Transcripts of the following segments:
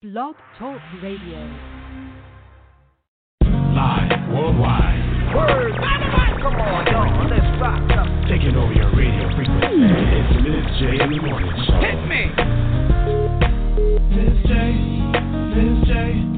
Blog Talk Radio. Live worldwide. Words, Word. Come on, y'all. Let's rock. Taking over your radio frequency. It's Miss J in the morning show. Hit me. Miss J. Miss J.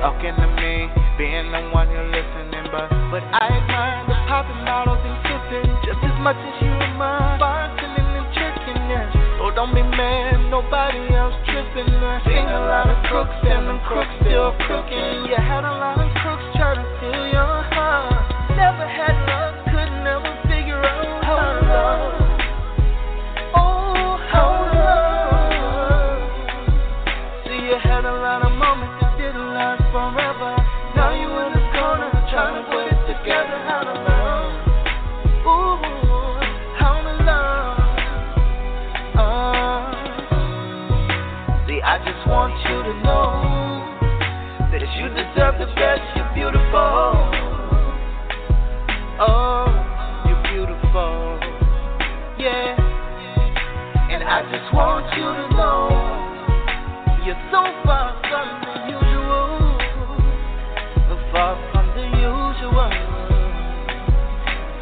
talking to me, being the one you're listening, but but I admire the popping bottles and kissing just as much as you admire bartending and tricking. Yeah. So don't be mad, nobody else tripping. Yeah. Seen a lot of crooks and them crooks still crooking. You had a lot of yes, you're beautiful. Oh, you're beautiful. Yeah. And I just want you to know you're so far from the usual. Far from the usual.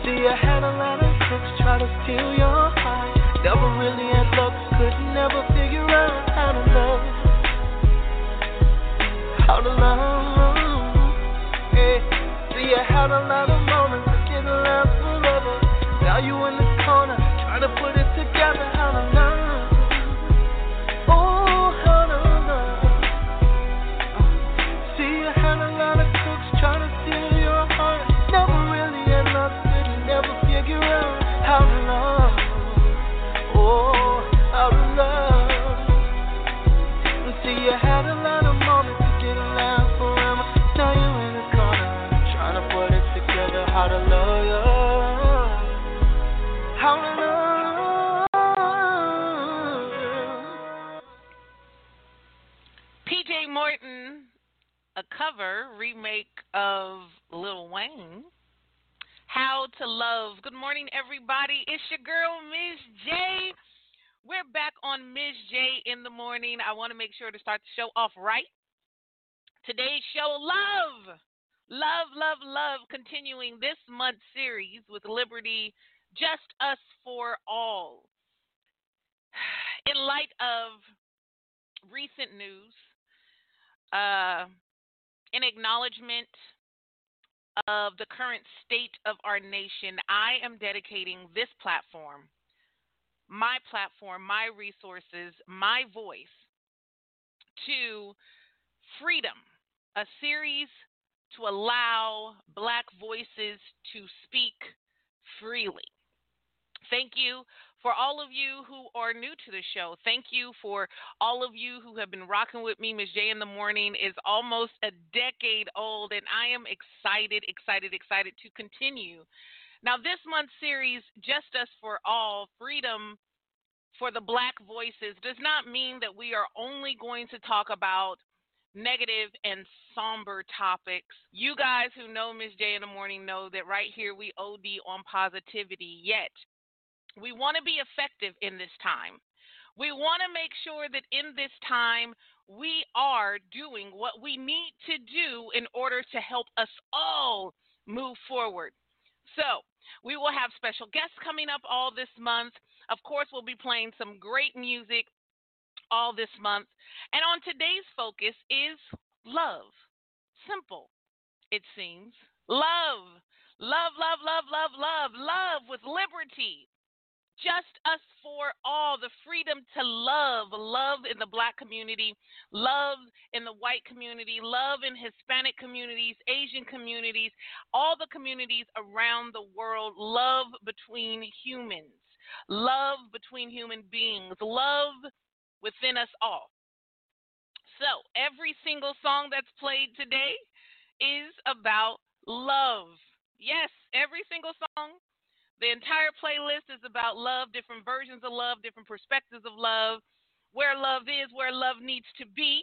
See, had a lot of try to steal your heart. Never really had luck, could never figure out how to love. How to love had a lot of PJ Morton, a cover remake of Lil Wayne. How to Love. Good morning, everybody. It's your girl, Miss J. We're back on Miss J in the morning. I want to make sure to start the show off right. Today's show, Love. Love, love, love. Continuing this month's series with Liberty, Just Us for All. In light of recent news, uh, in acknowledgement of the current state of our nation, I am dedicating this platform, my platform, my resources, my voice to Freedom, a series to allow Black voices to speak freely. Thank you for all of you who are new to the show. Thank you for all of you who have been rocking with me. Ms. J in the Morning is almost a decade old, and I am excited, excited, excited to continue. Now, this month's series, Just Us for All Freedom for the Black Voices, does not mean that we are only going to talk about negative and somber topics. You guys who know Ms. J in the morning know that right here we OD on positivity, yet we want to be effective in this time. We want to make sure that in this time we are doing what we need to do in order to help us all move forward. So, we will have special guests coming up all this month. Of course, we'll be playing some great music all this month. And on today's focus is love. Simple, it seems. Love. Love, love, love, love, love. Love with liberty. Just us for all. The freedom to love. Love in the black community. Love in the white community. Love in Hispanic communities, Asian communities, all the communities around the world. Love between humans. Love between human beings. Love within us all. So, every single song that's played today is about love. Yes, every single song. The entire playlist is about love, different versions of love, different perspectives of love, where love is, where love needs to be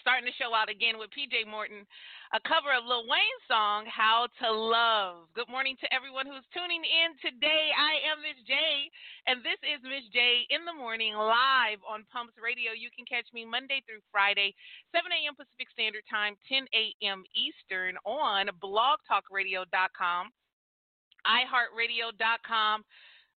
starting to show out again with PJ Morton, a cover of Lil Wayne's song, How to Love. Good morning to everyone who's tuning in today. I am Miss J, and this is Miss J in the morning live on Pumps Radio. You can catch me Monday through Friday, 7 a.m. Pacific Standard Time, 10 a.m. Eastern on blogtalkradio.com, iHeartRadio.com,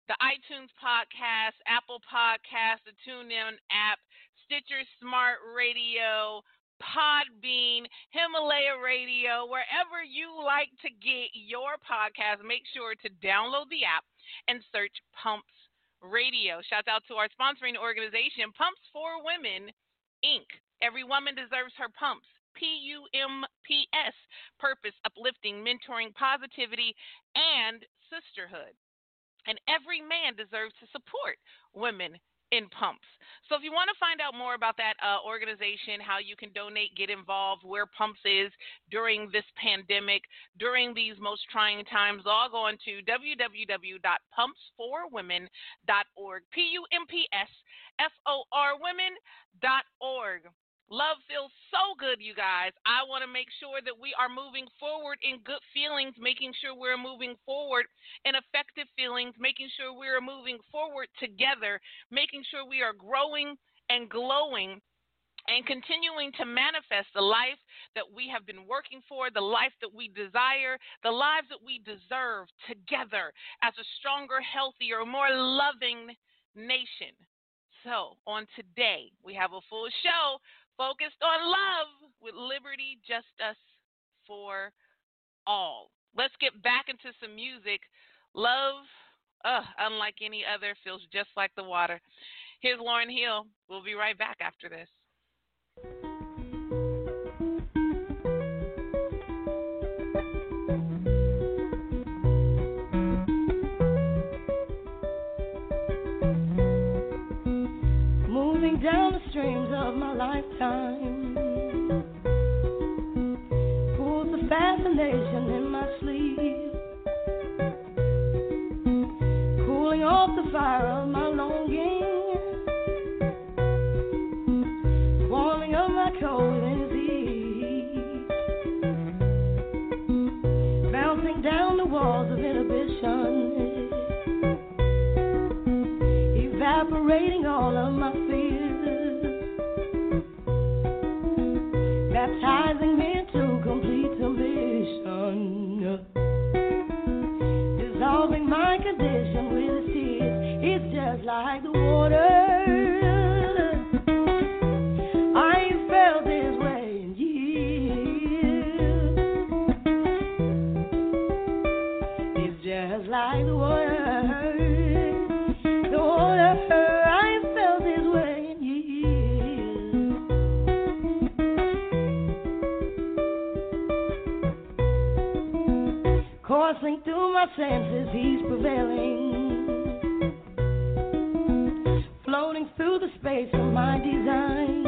the iTunes podcast, Apple Podcast, the TuneIn app, Stitcher Smart Radio, Podbean, Himalaya Radio, wherever you like to get your podcast, make sure to download the app and search Pumps Radio. Shout out to our sponsoring organization, Pumps for Women, Inc. Every woman deserves her pumps. P U M P S, purpose, uplifting, mentoring, positivity, and sisterhood. And every man deserves to support women in pumps. So if you want to find out more about that uh, organization, how you can donate, get involved, where pumps is during this pandemic, during these most trying times, log on to www.pumpsforwomen.org. P U M P S F O R women.org. Love feels so good, you guys. I want to make sure that we are moving forward in good feelings, making sure we're moving forward in effective feelings, making sure we're moving forward together, making sure we are growing and glowing and continuing to manifest the life that we have been working for, the life that we desire, the lives that we deserve together as a stronger, healthier, more loving nation. So, on today, we have a full show focused on love with liberty, justice for all. Let's get back into some music. Love, uh, unlike any other, feels just like the water. Here's Lauryn Hill. We'll be right back after this. Moving down the streams of my lifetime. Pulls the fascination in my sleep, cooling off the fire of my my senses, he's prevailing. Floating through the space of my design.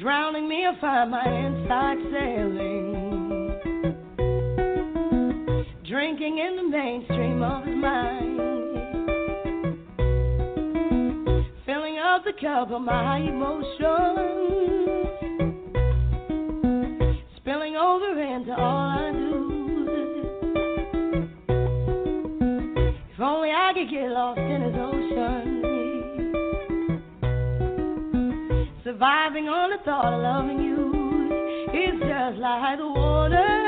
Drowning me if I might inside sailing. Drinking in the mainstream of his mind. Filling up the cup of my emotions. Spilling over into all I lost in his ocean. Surviving on the thought of loving you is just like the water.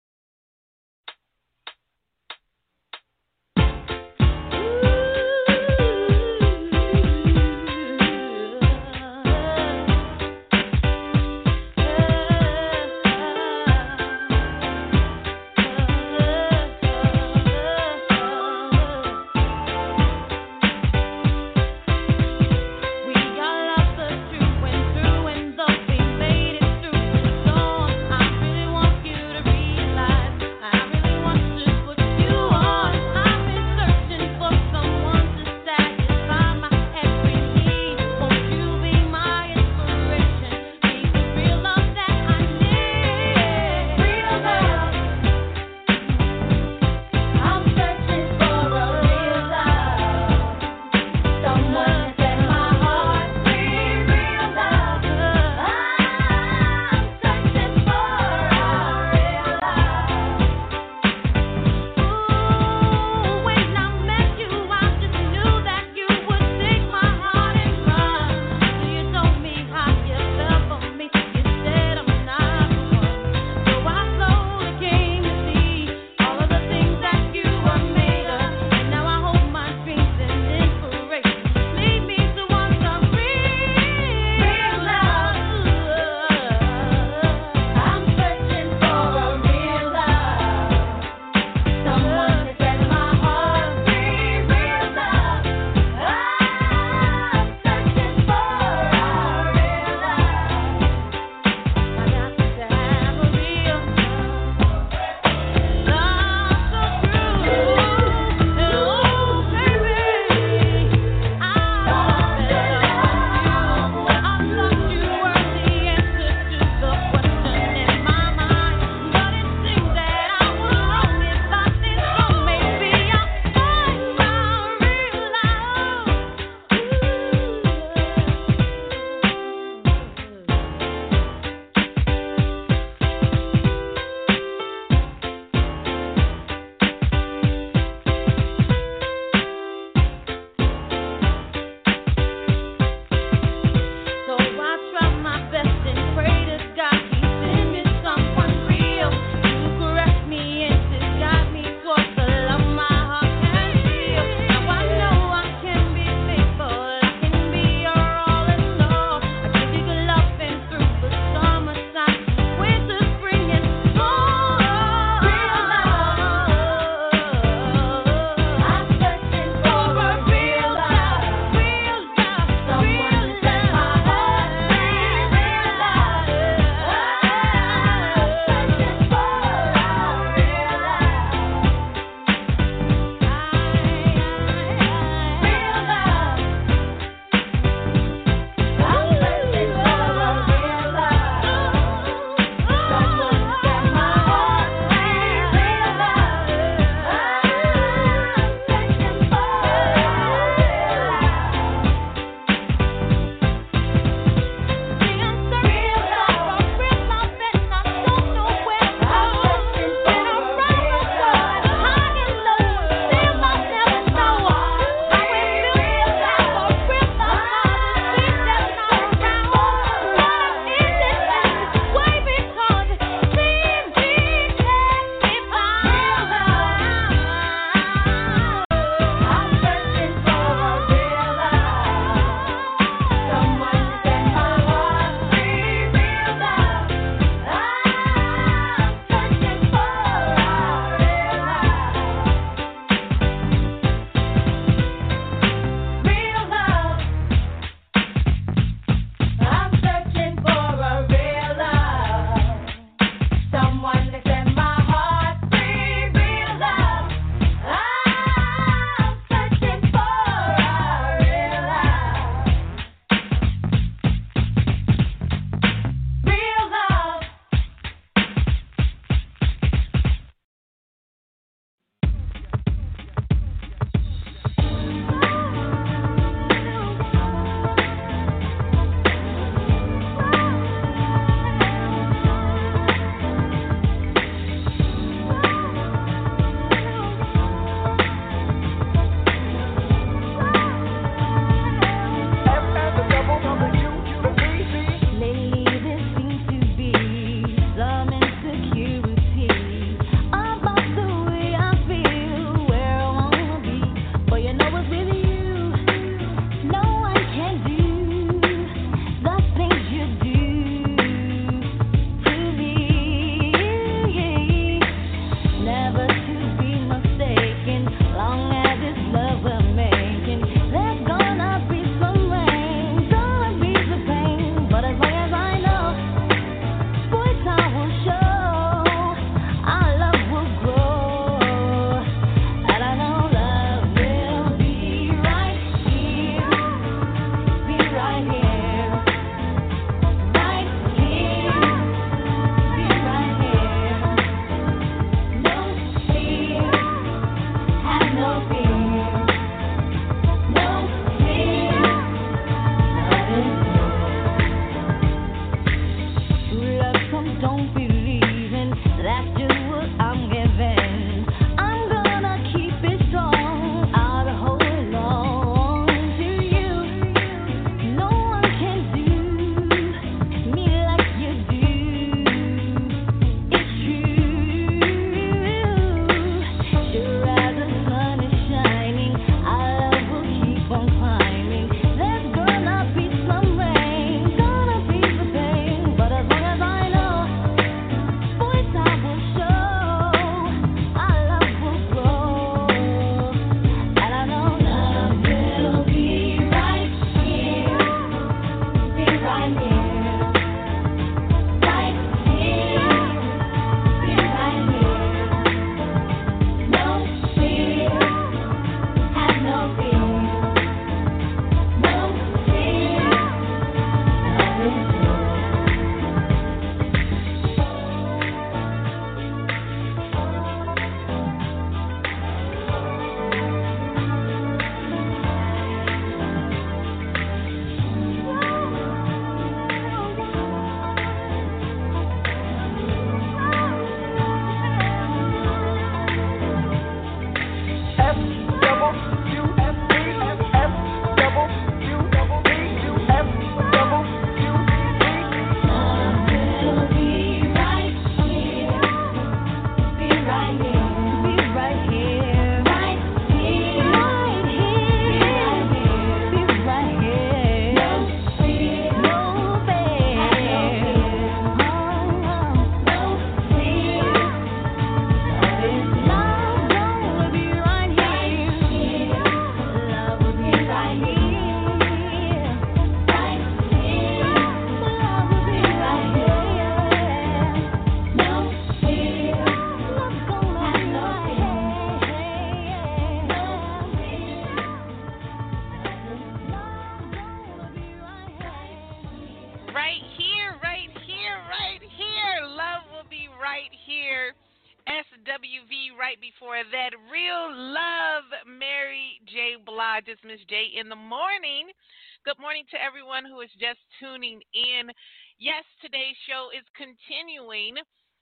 Morning to everyone who is just tuning in. Yes, today's show is continuing.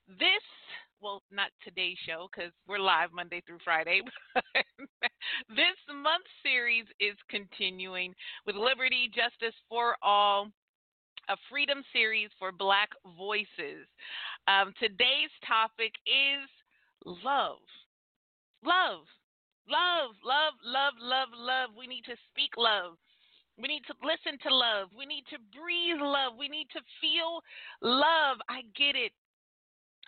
This, well, not today's show because we're live Monday through Friday. this month's series is continuing with Liberty, Justice for All a freedom series for Black voices. Um, today's topic is love. Love. Love, love, love, love, love. We need to speak love. We need to listen to love. We need to breathe love. We need to feel love. I get it.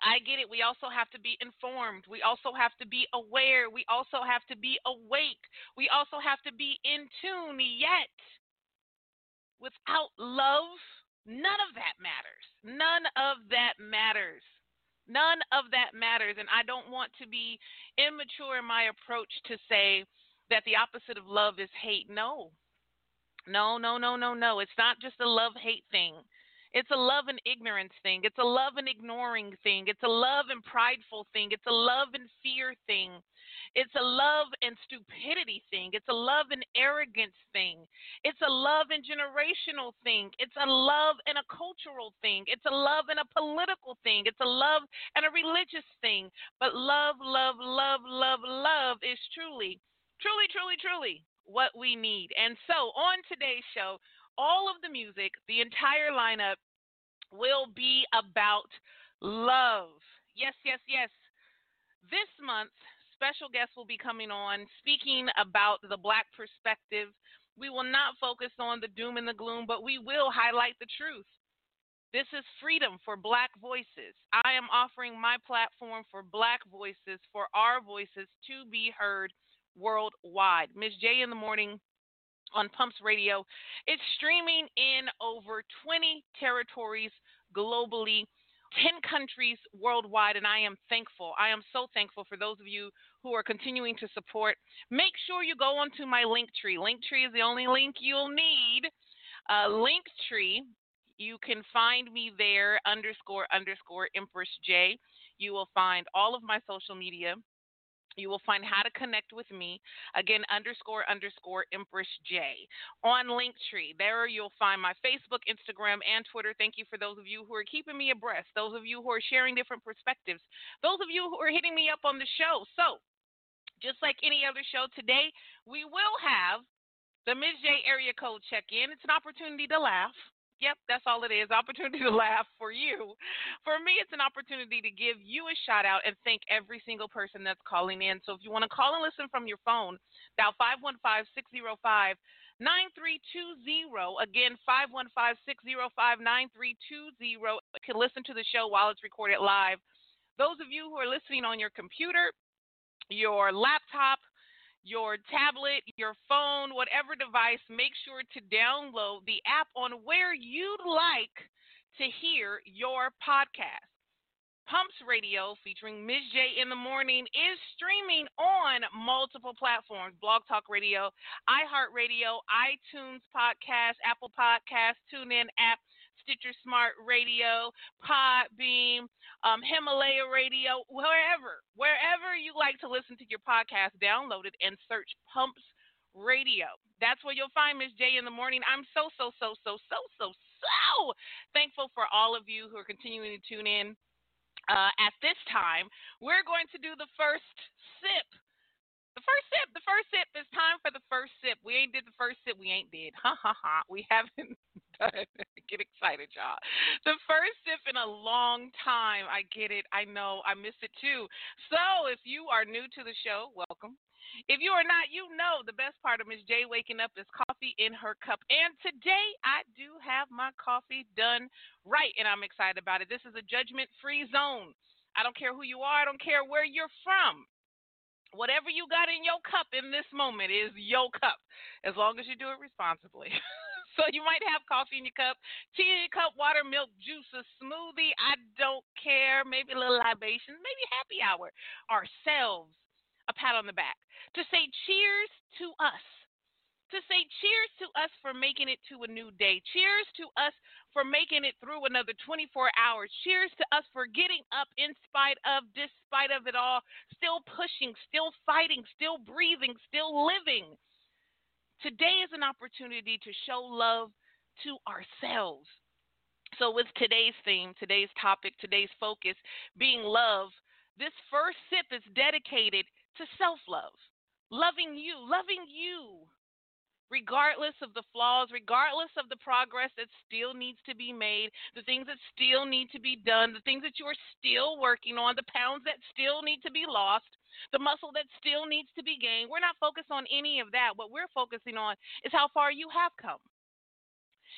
I get it. We also have to be informed. We also have to be aware. We also have to be awake. We also have to be in tune. Yet, without love, None of that matters. None of that matters. None of that matters. And I don't want to be immature in my approach to say that the opposite of love is hate. No. No, no, no, no, no. It's not just a love hate thing. It's a love and ignorance thing. It's a love and ignoring thing. It's a love and prideful thing. It's a love and fear thing. It's a love and stupidity thing. It's a love and arrogance thing. It's a love and generational thing. It's a love and a cultural thing. It's a love and a political thing. It's a love and a religious thing. But love, love, love, love, love is truly, truly, truly, truly what we need. And so on today's show, all of the music, the entire lineup will be about love. Yes, yes, yes. This month, special guests will be coming on speaking about the black perspective. We will not focus on the doom and the gloom, but we will highlight the truth. This is freedom for black voices. I am offering my platform for black voices, for our voices to be heard worldwide. Miss J in the morning on Pumps Radio. It's streaming in over 20 territories globally. 10 countries worldwide, and I am thankful. I am so thankful for those of you who are continuing to support. Make sure you go onto my link tree. Linktree is the only link you'll need. Uh, Linktree, you can find me there, underscore, underscore, Empress J. You will find all of my social media. You will find how to connect with me. Again, underscore underscore Empress J on Linktree. There you'll find my Facebook, Instagram, and Twitter. Thank you for those of you who are keeping me abreast, those of you who are sharing different perspectives, those of you who are hitting me up on the show. So, just like any other show today, we will have the Ms. J area code check in. It's an opportunity to laugh. Yep, that's all it is. Opportunity to laugh for you. For me, it's an opportunity to give you a shout out and thank every single person that's calling in. So if you want to call and listen from your phone, dial 515 605 9320. Again, 515 605 9320. You can listen to the show while it's recorded live. Those of you who are listening on your computer, your laptop, your tablet, your phone, whatever device, make sure to download the app on where you'd like to hear your podcast. Pumps Radio featuring Ms. J in the morning is streaming on multiple platforms Blog Talk Radio, iHeartRadio, iTunes Podcast, Apple Podcast, TuneIn app, Stitcher Smart Radio, Podbean, um, Himalaya Radio, wherever, wherever you like to listen to your podcast, download it and search Pumps Radio. That's where you'll find Miss J in the morning. I'm so, so, so, so, so, so, so thankful for all of you who are continuing to tune in. Uh, at this time, we're going to do the first sip the first sip, the first sip. It's time for the first sip. We ain't did the first sip. We ain't did. Ha ha ha. We haven't. Get excited, y'all. The first sip in a long time. I get it. I know. I miss it too. So if you are new to the show, welcome. If you are not, you know the best part of Miss J waking up is coffee in her cup. And today I do have my coffee done right, and I'm excited about it. This is a judgment free zone. I don't care who you are, I don't care where you're from whatever you got in your cup in this moment is your cup, as long as you do it responsibly. so you might have coffee in your cup, tea in your cup, water, milk, juice, a smoothie. I don't care. Maybe a little libation, maybe happy hour. Ourselves a pat on the back to say cheers to us. To say cheers to us for making it to a new day. Cheers to us for making it through another 24 hours. Cheers to us for getting up in spite of, despite of it all, still pushing, still fighting, still breathing, still living. Today is an opportunity to show love to ourselves. So, with today's theme, today's topic, today's focus being love, this first sip is dedicated to self love, loving you, loving you, regardless of the flaws, regardless of the progress that still needs to be made, the things that still need to be done, the things that you are still working on, the pounds that still need to be lost, the muscle that still needs to be gained. We're not focused on any of that. What we're focusing on is how far you have come.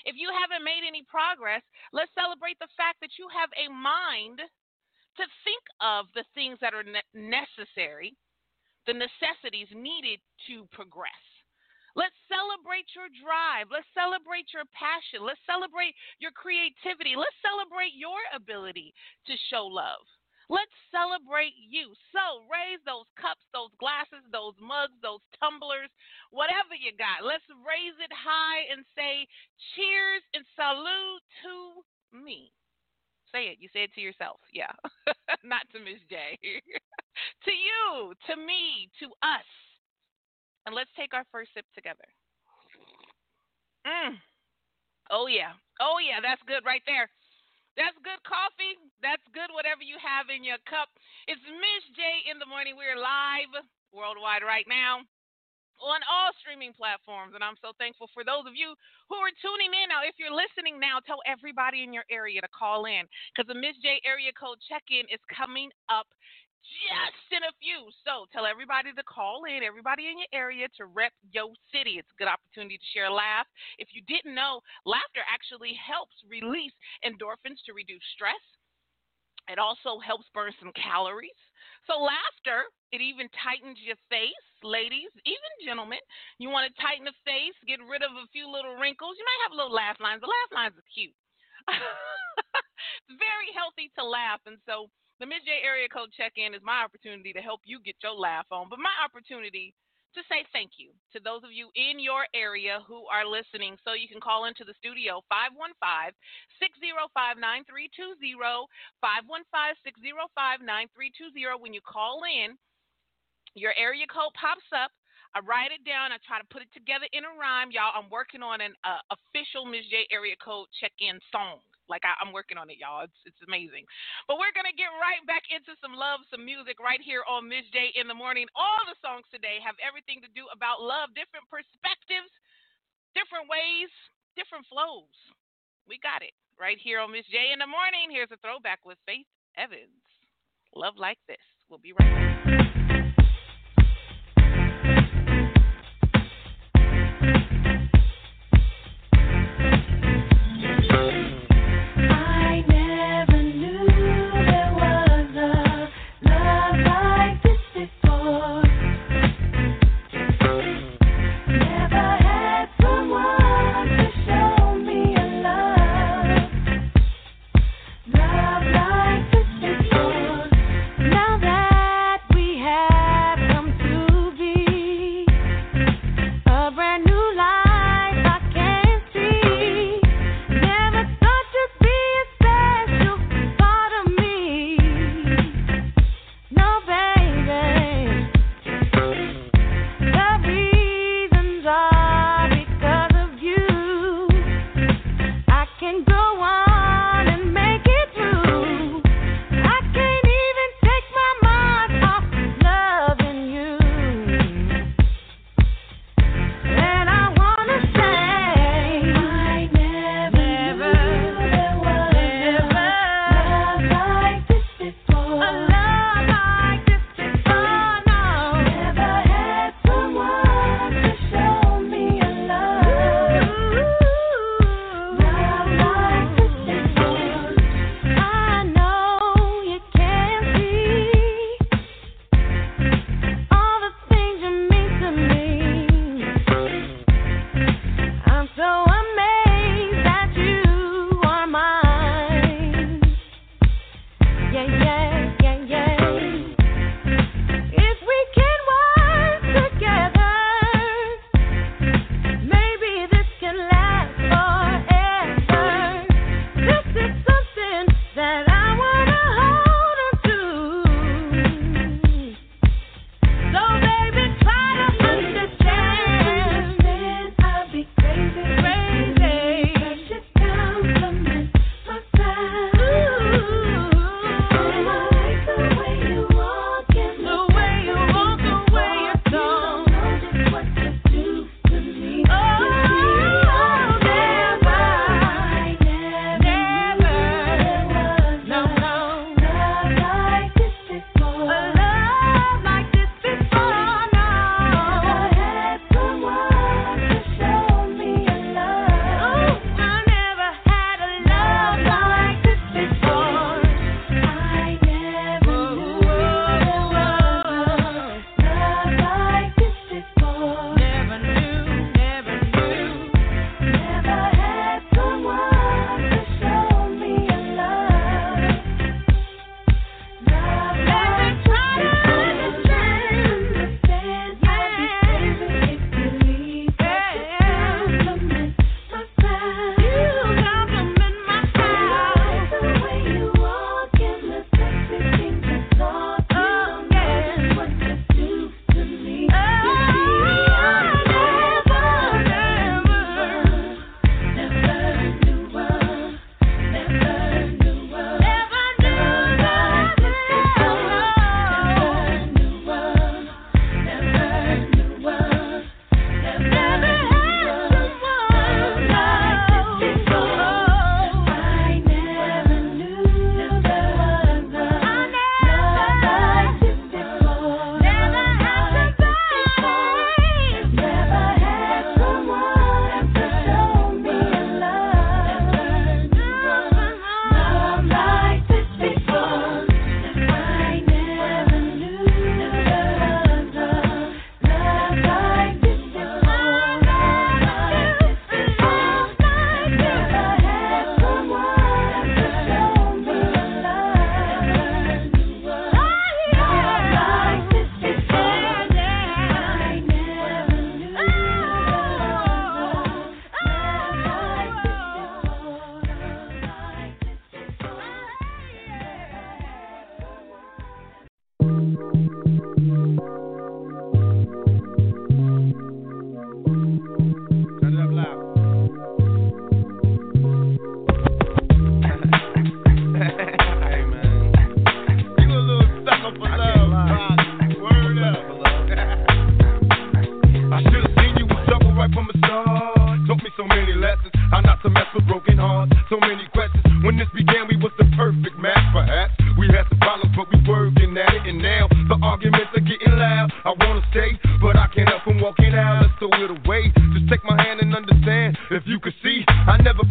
If you haven't made any progress, let's celebrate the fact that you have a mind to think of the things that are ne- necessary, the necessities needed to progress. Let's celebrate your drive. Let's celebrate your passion. Let's celebrate your creativity. Let's celebrate your ability to show love. Let's celebrate you. So raise those cups, those glasses, those mugs, those tumblers, whatever you got. Let's raise it high and say, Cheers and salute to me. Say it. You say it to yourself. Yeah. Not to Miss J. to you, to me, to us. And let's take our first sip together. Mm. Oh, yeah. Oh, yeah. That's good right there. That's good coffee. That's good whatever you have in your cup. It's Miss J in the morning. We're live worldwide right now on all streaming platforms. And I'm so thankful for those of you who are tuning in. Now, if you're listening now, tell everybody in your area to call in because the Miss J area code check in is coming up just in a few. So tell everybody to call in, everybody in your area to rep your city. It's a good opportunity to share a laugh. If you didn't know, laughter actually helps release endorphins to reduce stress. It also helps burn some calories. So laughter, it even tightens your face, ladies, even gentlemen. You want to tighten the face, get rid of a few little wrinkles. You might have a little laugh lines. The laugh lines are cute. it's very healthy to laugh, and so the Miss J area code check in is my opportunity to help you get your laugh on, but my opportunity to say thank you to those of you in your area who are listening. So you can call into the studio 515 605 9320. 515 605 9320. When you call in, your area code pops up. I write it down. I try to put it together in a rhyme. Y'all, I'm working on an uh, official Miss J area code check in song. Like I, am working on it, y'all. It's it's amazing. But we're gonna get right back into some love, some music right here on J in the morning. All the songs today have everything to do about love, different perspectives, different ways, different flows. We got it right here on Miss J in the morning. Here's a throwback with Faith Evans. Love like this. We'll be right back. out. I wanna stay, but I can't help from walking out. Let's throw it away. Just take my hand and understand. If you could see, I never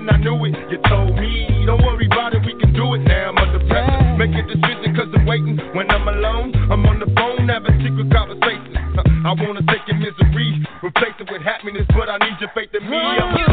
and I knew it. You told me, don't worry about it, we can do it now. I'm under pressure. Make a decision, cause I'm waiting. When I'm alone, I'm on the phone, having secret conversations. I wanna take your misery, replace it with happiness, but I need your faith in me. I'm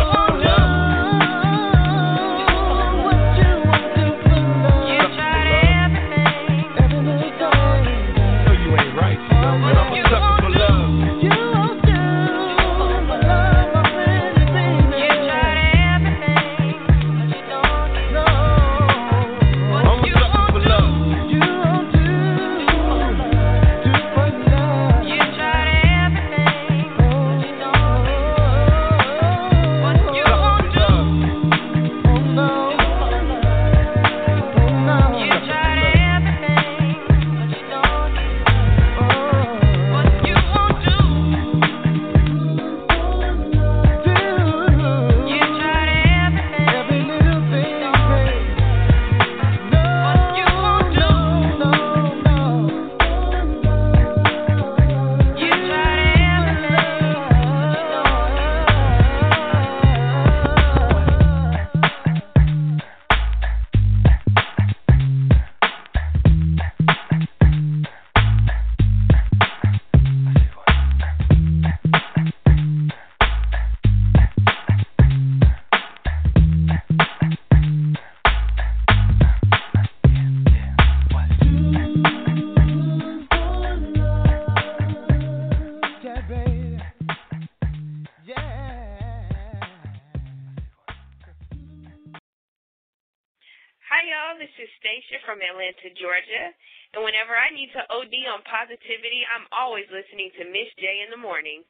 positivity, I'm always listening to Miss J in the morning.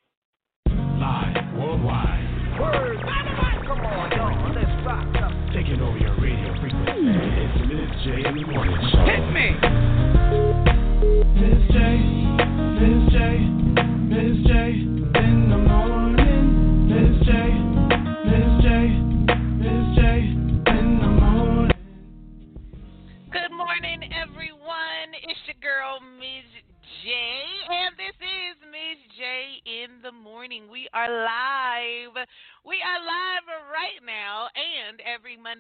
Live worldwide. Word. Come on, y'all. Let's rock up. Taking over your radio frequency. It's Miss J in the morning show. Hit me. Miss J. Miss J. Miss J. In the morning. Miss J.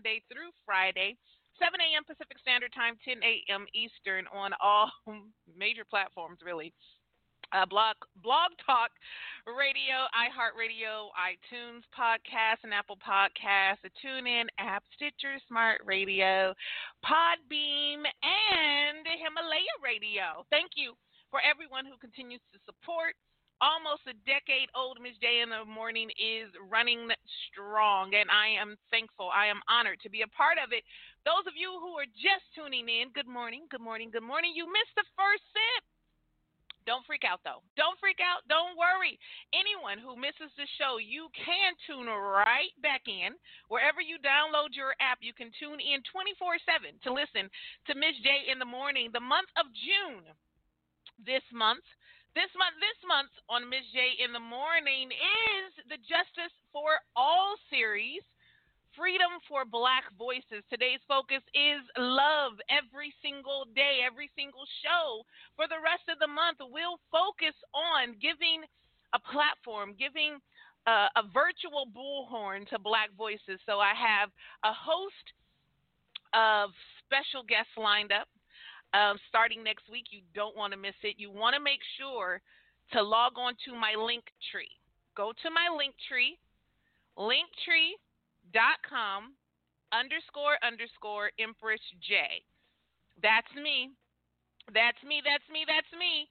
Monday through Friday, 7 a.m. Pacific Standard Time, 10 a.m. Eastern on all major platforms, really. Uh, blog, blog Talk Radio, iHeartRadio, iTunes Podcast, and Apple Podcast, the TuneIn app, Stitcher Smart Radio, Podbean, and Himalaya Radio. Thank you for everyone who continues to support almost a decade old Miss J in the morning is running strong, and I am thankful. I am honored to be a part of it. Those of you who are just tuning in, good morning, good morning, good morning. You missed the first sip. Don't freak out though. Don't freak out. Don't worry. Anyone who misses the show, you can tune right back in. Wherever you download your app, you can tune in 24 7 to listen to Miss J in the morning. The month of June, this month, this month, this month on Ms. J in the morning is the Justice for All series, Freedom for Black Voices. Today's focus is love every single day, every single show. For the rest of the month, we'll focus on giving a platform, giving uh, a virtual bullhorn to Black voices. So I have a host of special guests lined up um, starting next week. You don't want to miss it. You want to make sure to log on to my link tree. Go to my link tree, linktree.com underscore underscore Empress J. That's me. That's me. That's me. That's me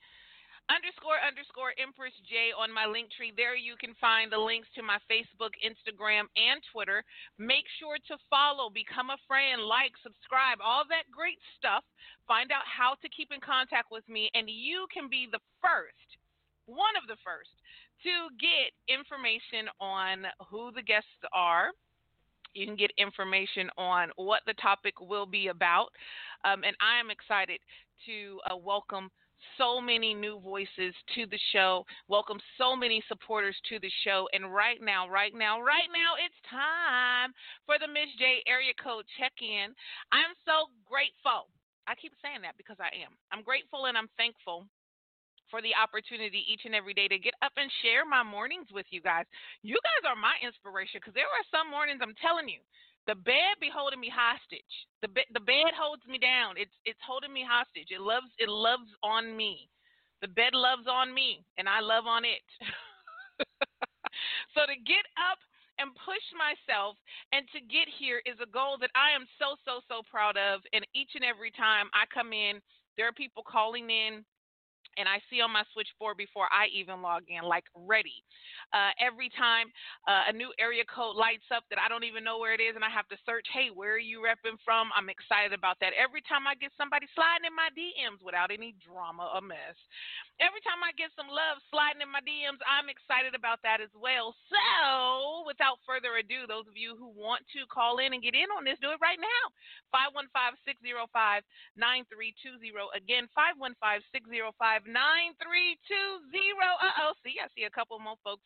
underscore underscore Empress J on my Linktree. There you can find the links to my Facebook, Instagram, and Twitter. Make sure to follow, become a friend, like, subscribe, all that great stuff. Find out how to keep in contact with me, and you can be the first, one of the first, to get information on who the guests are. You can get information on what the topic will be about. Um, and I am excited to uh, welcome so many new voices to the show, welcome so many supporters to the show. And right now, right now, right now, it's time for the Miss J area code check in. I'm so grateful. I keep saying that because I am. I'm grateful and I'm thankful for the opportunity each and every day to get up and share my mornings with you guys. You guys are my inspiration because there are some mornings I'm telling you the bed be holding me hostage. The bed, the bed holds me down. It's it's holding me hostage. It loves it loves on me. The bed loves on me, and I love on it. so to get up and push myself and to get here is a goal that I am so so so proud of. And each and every time I come in, there are people calling in and I see on my switchboard before I even log in, like ready. Uh, every time uh, a new area code lights up that I don't even know where it is, and I have to search, hey, where are you repping from? I'm excited about that. Every time I get somebody sliding in my DMs without any drama or mess, every time I get some love sliding in my DMs, I'm excited about that as well. So, without further ado, those of you who want to call in and get in on this, do it right now. 515 605 9320. Again, 515 605 9320. Uh oh, see, I see a couple more folks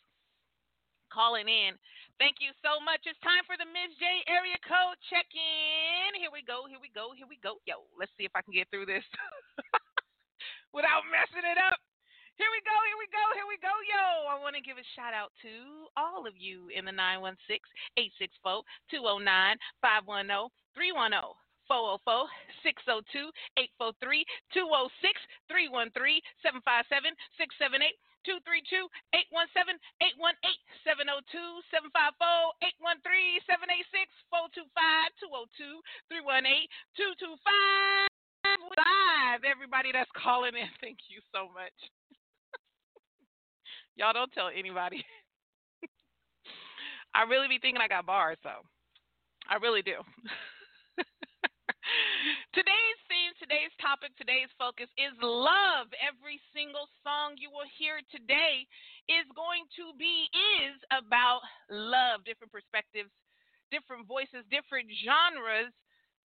calling in. Thank you so much. It's time for the Ms. J area code check in. Here we go, here we go, here we go. Yo, let's see if I can get through this without messing it up. Here we go, here we go, here we go, yo. I want to give a shout out to all of you in the 916 864 209 510 310. 404 602 843 206 313 757 678 232 817 818 702 750 813 786 425 202 318 225 Five. Everybody that's calling in, thank you so much. Y'all don't tell anybody. I really be thinking I got bars, though. I really do. Today's theme, today's topic, today's focus is love. Every single song you will hear today is going to be is about love, different perspectives, different voices, different genres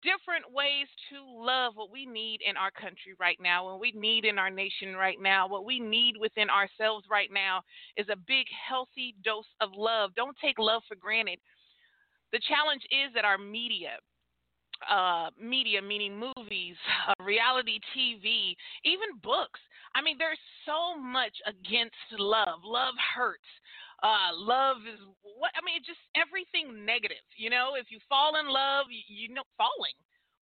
different ways to love what we need in our country right now, what we need in our nation right now, what we need within ourselves right now is a big, healthy dose of love. Don't take love for granted. The challenge is that our media, uh, media, meaning movies, uh, reality TV, even books. I mean, there's so much against love. Love hurts uh, love is what I mean, just everything negative. You know, if you fall in love, you, you know, falling.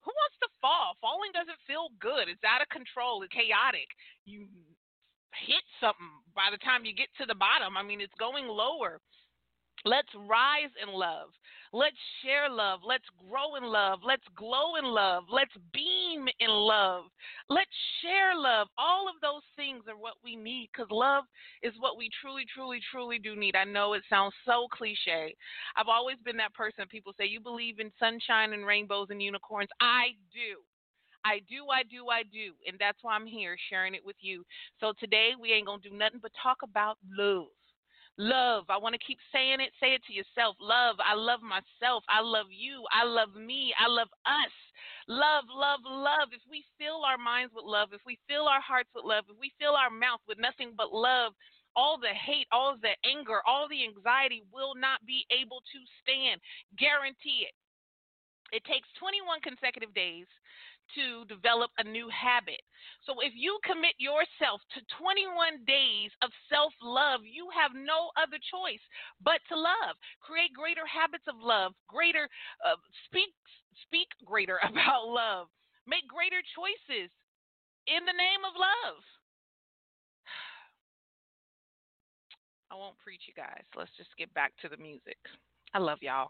Who wants to fall? Falling doesn't feel good. It's out of control. It's chaotic. You hit something by the time you get to the bottom. I mean, it's going lower. Let's rise in love. Let's share love. Let's grow in love. Let's glow in love. Let's beam in love. Let's share love. All of those things are what we need because love is what we truly, truly, truly do need. I know it sounds so cliche. I've always been that person. People say, You believe in sunshine and rainbows and unicorns. I do. I do, I do, I do. And that's why I'm here sharing it with you. So today we ain't going to do nothing but talk about love. Love. I want to keep saying it. Say it to yourself. Love. I love myself. I love you. I love me. I love us. Love, love, love. If we fill our minds with love, if we fill our hearts with love, if we fill our mouth with nothing but love, all the hate, all the anger, all the anxiety will not be able to stand. Guarantee it. It takes 21 consecutive days to develop a new habit. So if you commit yourself to 21 days of self love, you have no other choice but to love. Create greater habits of love, greater uh, speak speak greater about love. Make greater choices in the name of love. I won't preach you guys. Let's just get back to the music. I love y'all.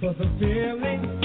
for the feeling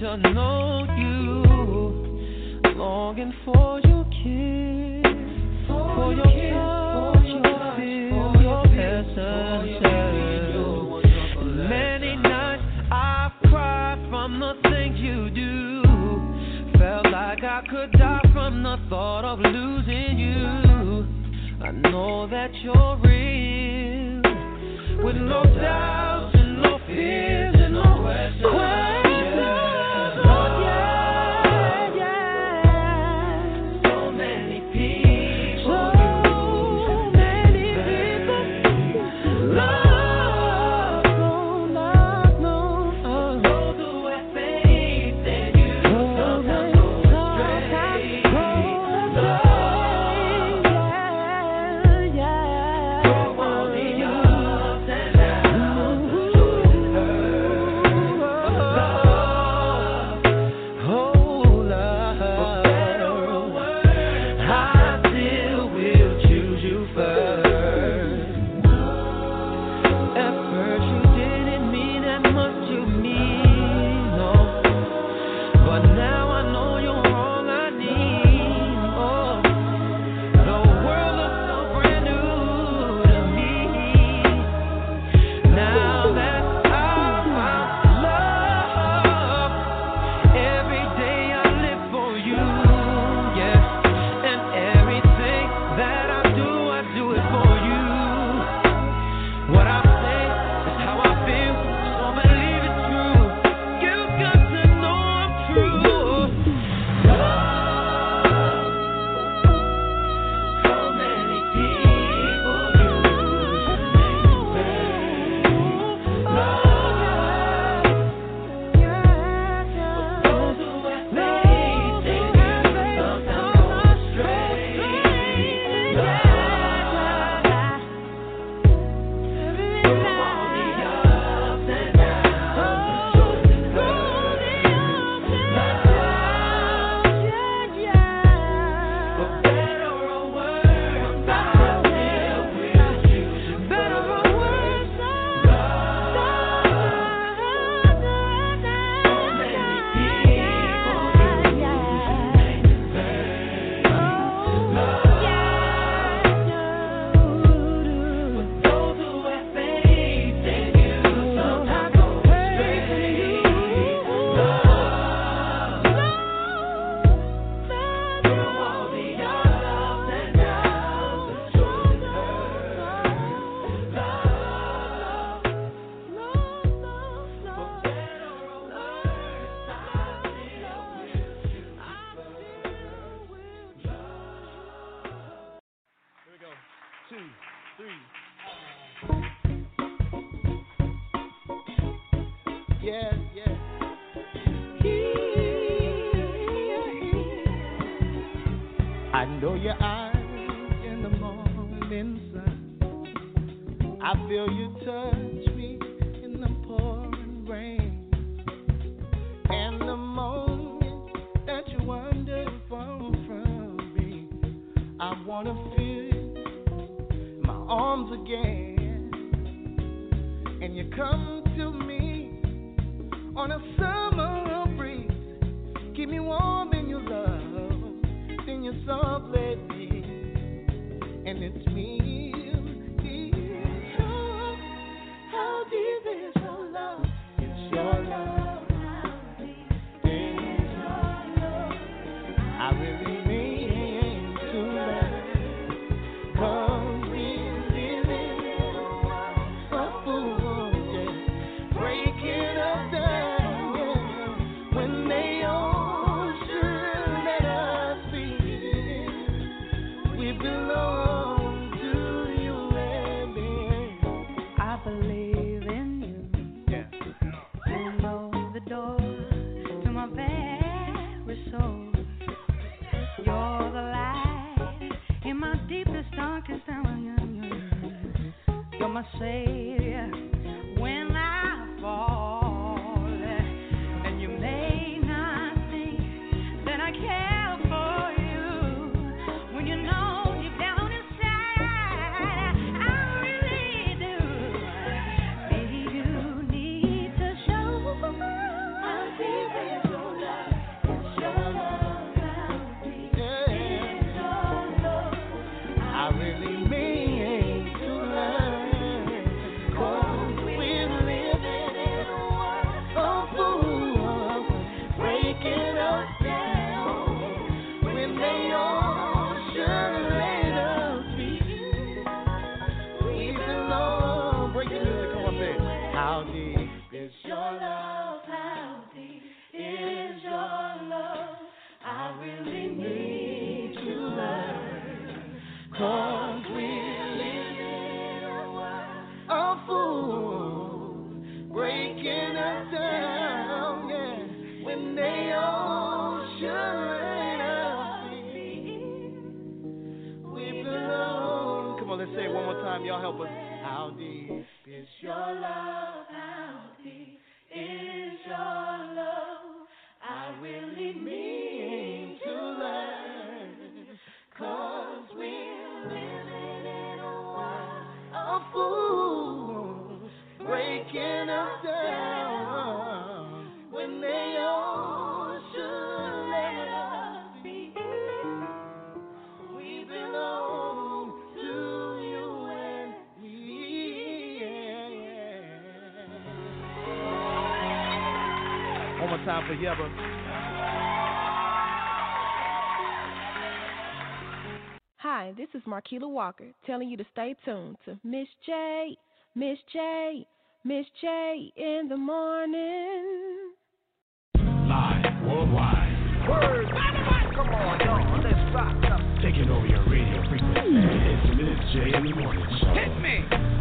to know you, longing for your kiss, for, for your kiss, touch, for your feel for your presence. Many nights I've cried from the things you do, felt like I could die from the thought of losing you. I know that you're real, with no doubt. do. together. Hi, this is Markeela Walker telling you to stay tuned to Miss J, Miss J, Miss J in the morning. Live worldwide. Word. Come on, y'all. Let's rock. Taking over your radio frequency. It's Miss J in the morning. Show. Hit me.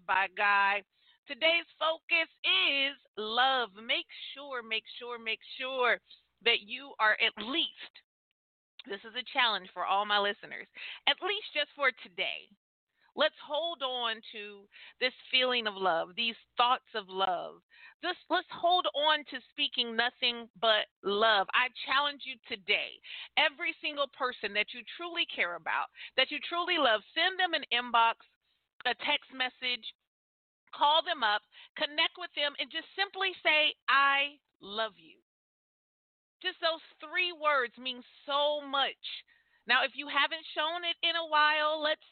Love by Guy. Today's focus is love. Make sure, make sure, make sure that you are at least this is a challenge for all my listeners, at least just for today. Let's hold on to this feeling of love, these thoughts of love. Just let's hold on to speaking nothing but love. I challenge you today. Every single person that you truly care about, that you truly love, send them an inbox, a text message, call them up, connect with them, and just simply say, I love you. Just those three words mean so much. Now, if you haven't shown it in a while, let's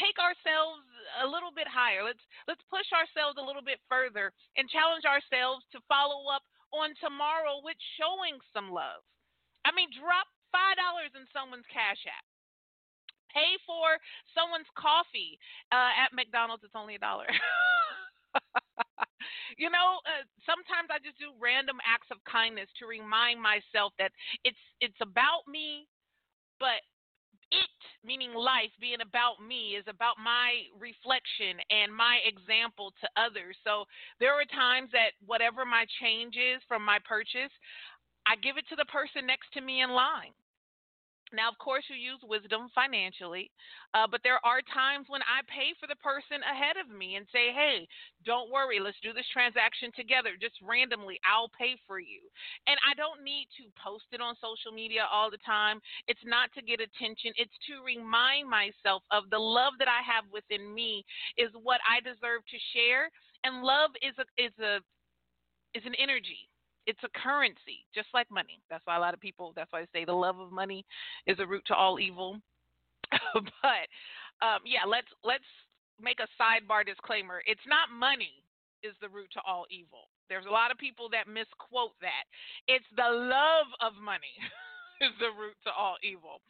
take ourselves a little bit higher. Let's let's push ourselves a little bit further and challenge ourselves to follow up on tomorrow with showing some love. I mean, drop five dollars in someone's cash app. Pay for someone's coffee uh, at McDonald's. It's only a dollar. you know, uh, sometimes I just do random acts of kindness to remind myself that it's it's about me, but it, meaning life, being about me, is about my reflection and my example to others. So there are times that whatever my change is from my purchase, I give it to the person next to me in line. Now, of course, you use wisdom financially, uh, but there are times when I pay for the person ahead of me and say, hey, don't worry, let's do this transaction together. Just randomly, I'll pay for you. And I don't need to post it on social media all the time. It's not to get attention, it's to remind myself of the love that I have within me is what I deserve to share. And love is a, is a, is an energy it's a currency, just like money. That's why a lot of people. That's why I say the love of money is a root to all evil. but um, yeah, let's let's make a sidebar disclaimer. It's not money is the root to all evil. There's a lot of people that misquote that. It's the love of money. is the root to all evil.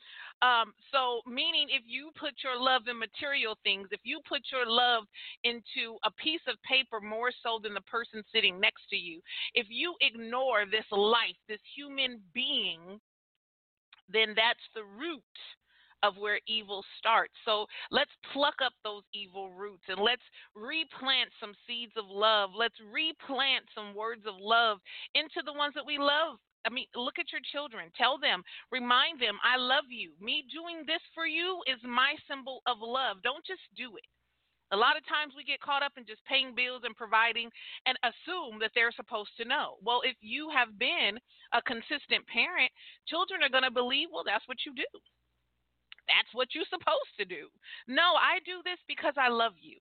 Um, so, meaning if you put your love in material things, if you put your love into a piece of paper more so than the person sitting next to you, if you ignore this life, this human being, then that's the root of where evil starts. So let's pluck up those evil roots and let's replant some seeds of love. Let's replant some words of love into the ones that we love I mean, look at your children. Tell them, remind them, I love you. Me doing this for you is my symbol of love. Don't just do it. A lot of times we get caught up in just paying bills and providing and assume that they're supposed to know. Well, if you have been a consistent parent, children are going to believe, well, that's what you do. That's what you're supposed to do. No, I do this because I love you.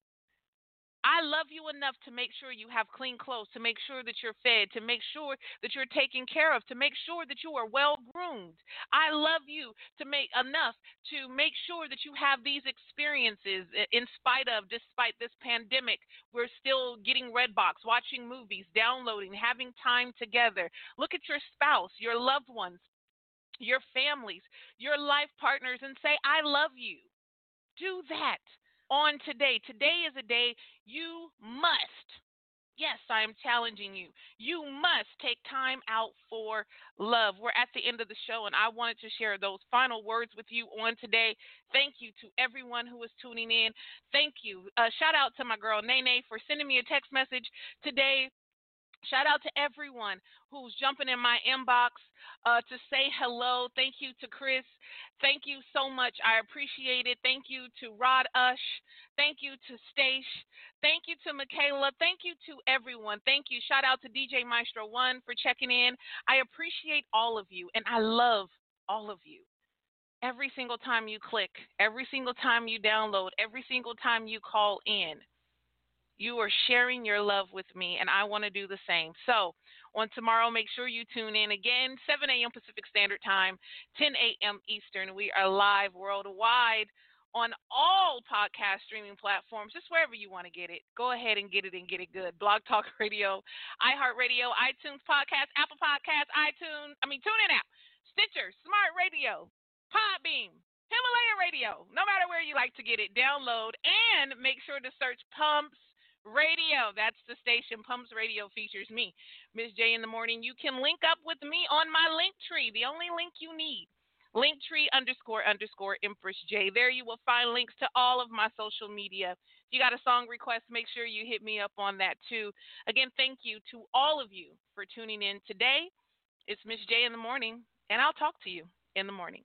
I love you enough to make sure you have clean clothes, to make sure that you're fed, to make sure that you're taken care of, to make sure that you are well groomed. I love you to make enough to make sure that you have these experiences in spite of, despite this pandemic. We're still getting Redbox, watching movies, downloading, having time together. Look at your spouse, your loved ones, your families, your life partners, and say, I love you. Do that on today. Today is a day you must. Yes, I am challenging you. You must take time out for love. We're at the end of the show, and I wanted to share those final words with you on today. Thank you to everyone who is tuning in. Thank you. Uh, shout out to my girl Nene for sending me a text message today Shout out to everyone who's jumping in my inbox uh, to say hello. Thank you to Chris. Thank you so much. I appreciate it. Thank you to Rod Ush. Thank you to Stace. Thank you to Michaela. Thank you to everyone. Thank you. Shout out to DJ Maestro One for checking in. I appreciate all of you, and I love all of you. Every single time you click, every single time you download, every single time you call in. You are sharing your love with me, and I want to do the same. So, on tomorrow, make sure you tune in again, 7 a.m. Pacific Standard Time, 10 a.m. Eastern. We are live worldwide on all podcast streaming platforms, just wherever you want to get it. Go ahead and get it and get it good. Blog Talk Radio, iHeartRadio, iTunes Podcast, Apple Podcast, iTunes, I mean, TuneIn app, Stitcher, Smart Radio, Podbean, Himalaya Radio. No matter where you like to get it, download and make sure to search Pumps Radio. That's the station. Pumps Radio features me, Miss J in the morning. You can link up with me on my link tree, the only link you need. Linktree underscore underscore Empress J. There you will find links to all of my social media. If you got a song request, make sure you hit me up on that too. Again, thank you to all of you for tuning in today. It's Miss J in the morning, and I'll talk to you in the morning.